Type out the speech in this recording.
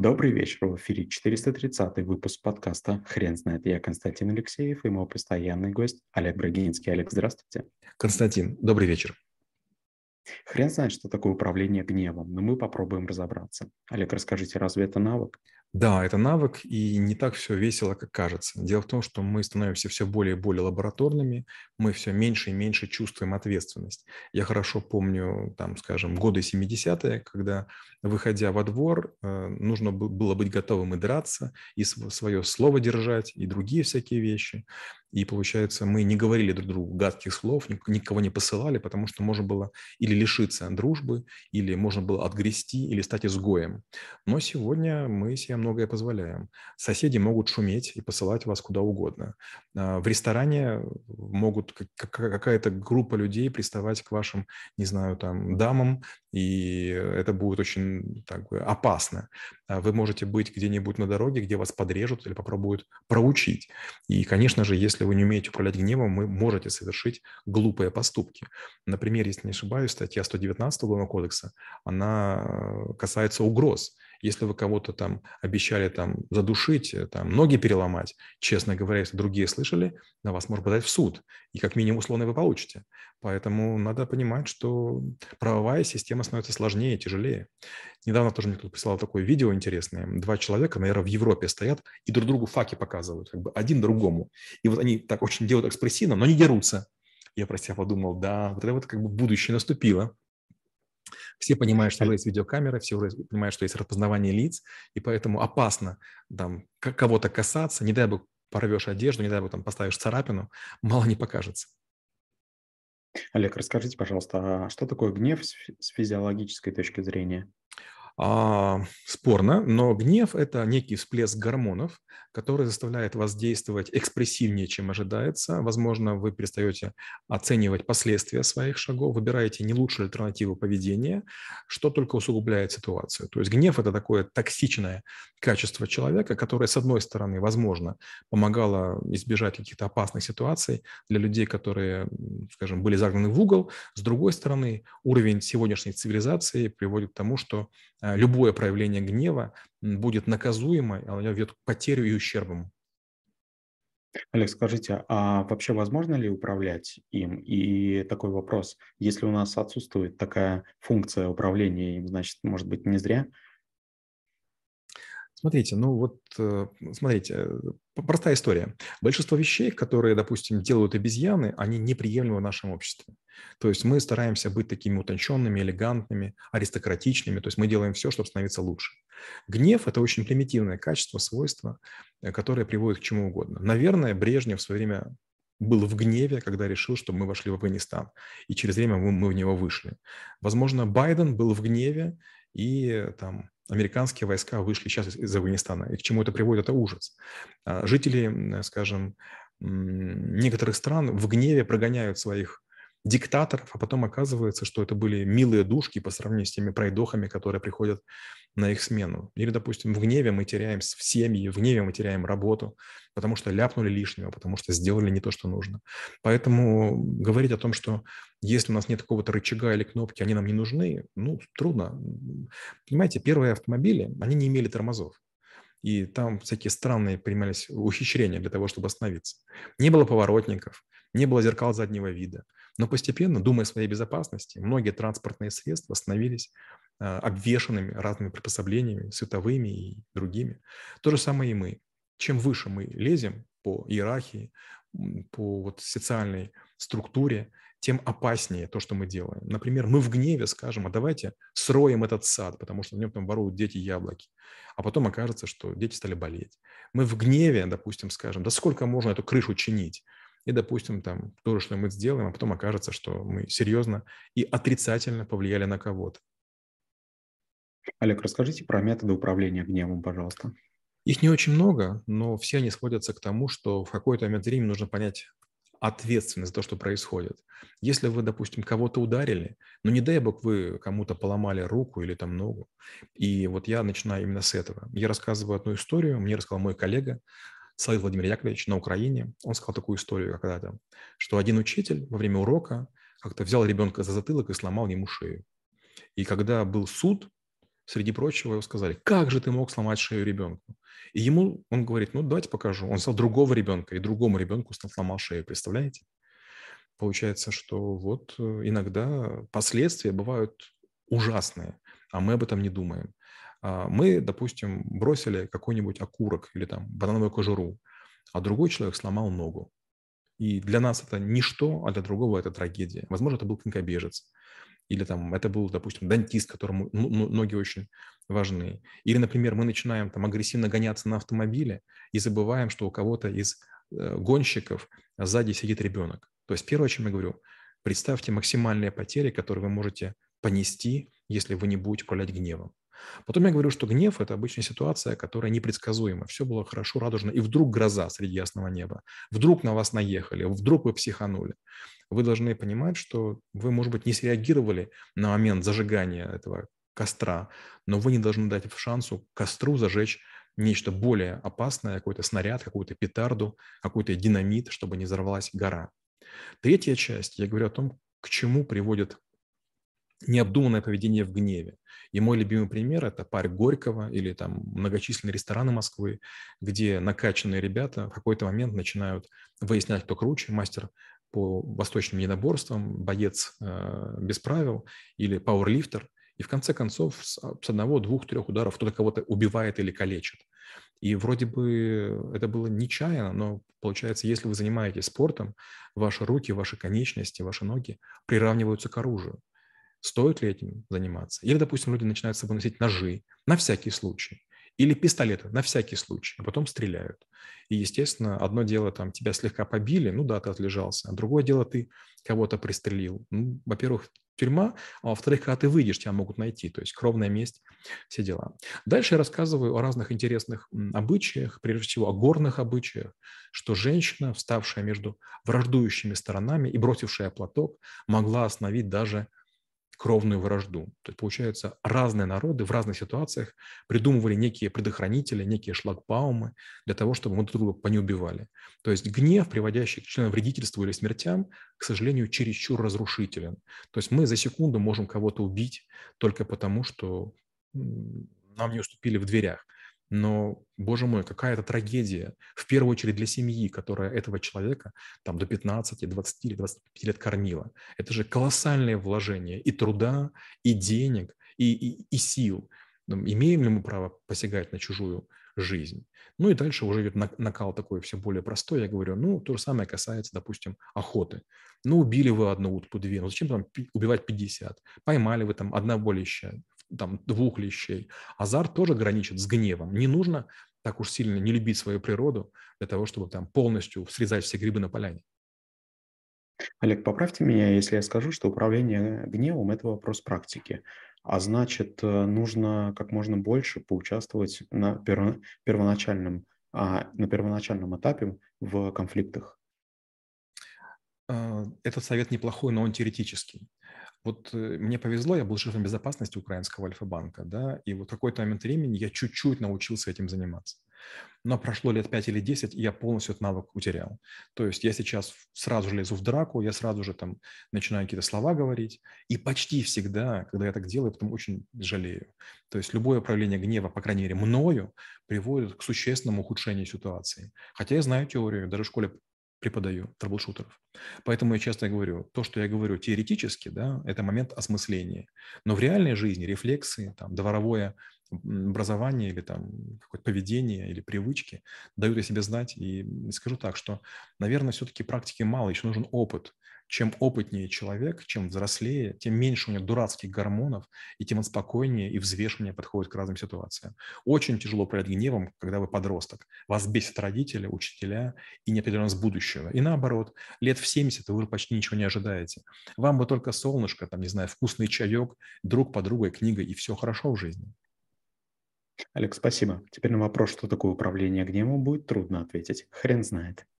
Добрый вечер, в эфире 430 выпуск подкаста «Хрен знает». Я Константин Алексеев и мой постоянный гость Олег Брагинский. Олег, здравствуйте. Константин, добрый вечер. Хрен знает, что такое управление гневом, но мы попробуем разобраться. Олег, расскажите, разве это навык? Да, это навык, и не так все весело, как кажется. Дело в том, что мы становимся все более и более лабораторными, мы все меньше и меньше чувствуем ответственность. Я хорошо помню, там, скажем, годы 70-е, когда, выходя во двор, э, нужно было быть готовым и драться, и свое слово держать, и другие всякие вещи. И получается, мы не говорили друг другу гадких слов, никого не посылали, потому что можно было или лишиться дружбы, или можно было отгрести, или стать изгоем. Но сегодня мы себе многое позволяем. Соседи могут шуметь и посылать вас куда угодно. А, в ресторане могут какая-то группа людей приставать к вашим, не знаю, там, дамам, и это будет очень так, опасно. А вы можете быть где-нибудь на дороге, где вас подрежут или попробуют проучить. И, конечно же, если вы не умеете управлять гневом, вы можете совершить глупые поступки. Например, если не ошибаюсь, статья 119 Уголовного кодекса, она э, касается угроз. Если вы кого-то там обещали там задушить, э, там ноги переломать, честно говоря, если другие слышали, на вас может подать в суд. И как минимум условно вы получите. Поэтому надо понимать, что правовая система становится сложнее, тяжелее. Недавно тоже мне кто-то прислал такое видео интересное. Два человека, наверное, в Европе стоят и друг другу факи показывают, как бы один другому. И вот они так очень делают экспрессивно, но не дерутся. Я про себя подумал, да, вот это вот как бы будущее наступило. Все понимают, что есть видеокамера, все понимают, что есть распознавание лиц, и поэтому опасно там кого-то касаться, не дай бог порвешь одежду, не дай бог там поставишь царапину, мало не покажется. Олег, расскажите, пожалуйста, а что такое гнев с физиологической точки зрения? А, спорно, но гнев – это некий всплеск гормонов, который заставляет вас действовать экспрессивнее, чем ожидается. Возможно, вы перестаете оценивать последствия своих шагов, выбираете не лучшую альтернативу поведения, что только усугубляет ситуацию. То есть гнев – это такое токсичное качество человека, которое, с одной стороны, возможно, помогало избежать каких-то опасных ситуаций для людей, которые, скажем, были загнаны в угол. С другой стороны, уровень сегодняшней цивилизации приводит к тому, что любое проявление гнева будет наказуемо, оно ведет к потерю и ущербам. Олег, скажите, а вообще возможно ли управлять им? И такой вопрос, если у нас отсутствует такая функция управления им, значит, может быть, не зря Смотрите, ну вот, э, смотрите, э, простая история. Большинство вещей, которые, допустим, делают обезьяны, они неприемлемы в нашем обществе. То есть мы стараемся быть такими утонченными, элегантными, аристократичными, то есть мы делаем все, чтобы становиться лучше. Гнев – это очень примитивное качество, свойство, э, которое приводит к чему угодно. Наверное, Брежнев в свое время был в гневе, когда решил, что мы вошли в Афганистан, и через время мы, мы в него вышли. Возможно, Байден был в гневе, и там американские войска вышли сейчас из Афганистана. И к чему это приводит? Это ужас. А, жители, скажем, некоторых стран в гневе прогоняют своих диктаторов, а потом оказывается, что это были милые душки по сравнению с теми пройдохами, которые приходят на их смену. Или, допустим, в гневе мы теряем в семьи, в гневе мы теряем работу, потому что ляпнули лишнего, потому что сделали не то, что нужно. Поэтому говорить о том, что если у нас нет какого-то рычага или кнопки, они нам не нужны, ну, трудно. Понимаете, первые автомобили, они не имели тормозов и там всякие странные принимались ухищрения для того, чтобы остановиться. Не было поворотников, не было зеркал заднего вида. Но постепенно, думая о своей безопасности, многие транспортные средства становились а, обвешанными разными приспособлениями, световыми и другими. То же самое и мы. Чем выше мы лезем по иерархии, по вот социальной структуре, тем опаснее то, что мы делаем. Например, мы в гневе скажем, а давайте сроем этот сад, потому что в нем там воруют дети яблоки. А потом окажется, что дети стали болеть. Мы в гневе, допустим, скажем, да сколько можно эту крышу чинить? И, допустим, там то что мы сделаем, а потом окажется, что мы серьезно и отрицательно повлияли на кого-то. Олег, расскажите про методы управления гневом, пожалуйста. Их не очень много, но все они сводятся к тому, что в какой-то момент времени нужно понять ответственность за то, что происходит. Если вы, допустим, кого-то ударили, ну не дай бог вы кому-то поломали руку или там ногу, и вот я начинаю именно с этого. Я рассказываю одну историю, мне рассказал мой коллега, Славик Владимир Яковлевич на Украине. Он сказал такую историю когда-то, что один учитель во время урока как-то взял ребенка за затылок и сломал ему шею. И когда был суд, среди прочего, его сказали, как же ты мог сломать шею ребенку? И ему, он говорит, ну, давайте покажу. Он взял другого ребенка, и другому ребенку сломал шею, представляете? Получается, что вот э, иногда последствия бывают ужасные, а мы об этом не думаем. А мы, допустим, бросили какой-нибудь окурок или там банановую кожуру, а другой человек сломал ногу. И для нас это ничто, а для другого это трагедия. Возможно, это был конькобежец. Или там это был, допустим, дантист, которому ноги очень важны. Или, например, мы начинаем там агрессивно гоняться на автомобиле и забываем, что у кого-то из э, гонщиков сзади сидит ребенок. То есть первое, о чем я говорю, представьте максимальные потери, которые вы можете понести, если вы не будете управлять гневом. Потом я говорю, что гнев – это обычная ситуация, которая непредсказуема. Все было хорошо, радужно, и вдруг гроза среди ясного неба. Вдруг на вас наехали, вдруг вы психанули. Вы должны понимать, что вы, может быть, не среагировали на момент зажигания этого костра, но вы не должны дать шансу костру зажечь нечто более опасное, какой-то снаряд, какую-то петарду, какой-то динамит, чтобы не взорвалась гора. Третья часть, я говорю о том, к чему приводит необдуманное поведение в гневе. И мой любимый пример – это парк Горького или там многочисленные рестораны Москвы, где накачанные ребята в какой-то момент начинают выяснять, кто круче, мастер по восточным единоборствам, боец э, без правил или пауэрлифтер. И в конце концов с, с одного, двух, трех ударов кто-то кого-то убивает или калечит. И вроде бы это было нечаянно, но получается, если вы занимаетесь спортом, ваши руки, ваши конечности, ваши ноги приравниваются к оружию. Стоит ли этим заниматься? Или, допустим, люди начинают с собой носить ножи на всякий случай. Или пистолеты на всякий случай, а потом стреляют. И, естественно, одно дело, там, тебя слегка побили, ну да, ты отлежался, а другое дело, ты кого-то пристрелил. Ну, во-первых, тюрьма, а во-вторых, когда ты выйдешь, тебя могут найти, то есть кровная месть, все дела. Дальше я рассказываю о разных интересных обычаях, прежде всего о горных обычаях, что женщина, вставшая между враждующими сторонами и бросившая платок, могла остановить даже кровную вражду. То есть, получается, разные народы в разных ситуациях придумывали некие предохранители, некие шлагбаумы для того, чтобы мы друг друга понеубивали. То есть гнев, приводящий к членам вредительству или смертям, к сожалению, чересчур разрушителен. То есть мы за секунду можем кого-то убить только потому, что нам не уступили в дверях. Но, боже мой, какая это трагедия, в первую очередь для семьи, которая этого человека там до 15, 20 или 25 лет кормила. Это же колоссальное вложение и труда, и денег, и, и, и сил. Имеем ли мы право посягать на чужую жизнь? Ну и дальше уже идет накал такой все более простой. Я говорю, ну, то же самое касается, допустим, охоты. Ну, убили вы одну утку, две, ну зачем там убивать 50? Поймали вы там одна болища, там, двух лещей. Азарт тоже граничит с гневом. Не нужно так уж сильно не любить свою природу для того, чтобы там полностью срезать все грибы на поляне. Олег, поправьте меня, если я скажу, что управление гневом– это вопрос практики. А значит, э, нужно как можно больше поучаствовать на первоначальном, а, на первоначальном этапе в конфликтах. А, этот совет неплохой, но он теоретический. Вот э, мне повезло, я был шефом безопасности украинского Альфа-банка, да, и вот какой-то момент времени я чуть-чуть научился этим заниматься. Но прошло лет 5 или 10, и я полностью этот навык утерял. То есть я сейчас сразу же лезу в драку, я сразу же там начинаю какие-то слова говорить, и почти всегда, когда я так делаю, потом очень жалею. То есть любое проявление гнева, по крайней мере, мною, приводит к существенному ухудшению ситуации. Хотя я знаю теорию, даже в школе преподаю трэблшутеров. Поэтому я часто говорю, то, что я говорю теоретически, да, это момент осмысления. Но в реальной жизни рефлексы, там, дворовое образование или там какое-то поведение или привычки дают о себе знать. И скажу так, что, наверное, все-таки практики мало, еще нужен опыт чем опытнее человек, чем взрослее, тем меньше у него дурацких гормонов, и тем он спокойнее и взвешеннее подходит к разным ситуациям. Очень тяжело управлять гневом, когда вы подросток. Вас бесят родители, учителя и неопределенность будущего. И наоборот, лет в 70 вы почти ничего не ожидаете. Вам бы только солнышко, там, не знаю, вкусный чаек, друг под другой, книга, и все хорошо в жизни. Олег, спасибо. Теперь на вопрос, что такое управление гневом, будет трудно ответить. Хрен знает.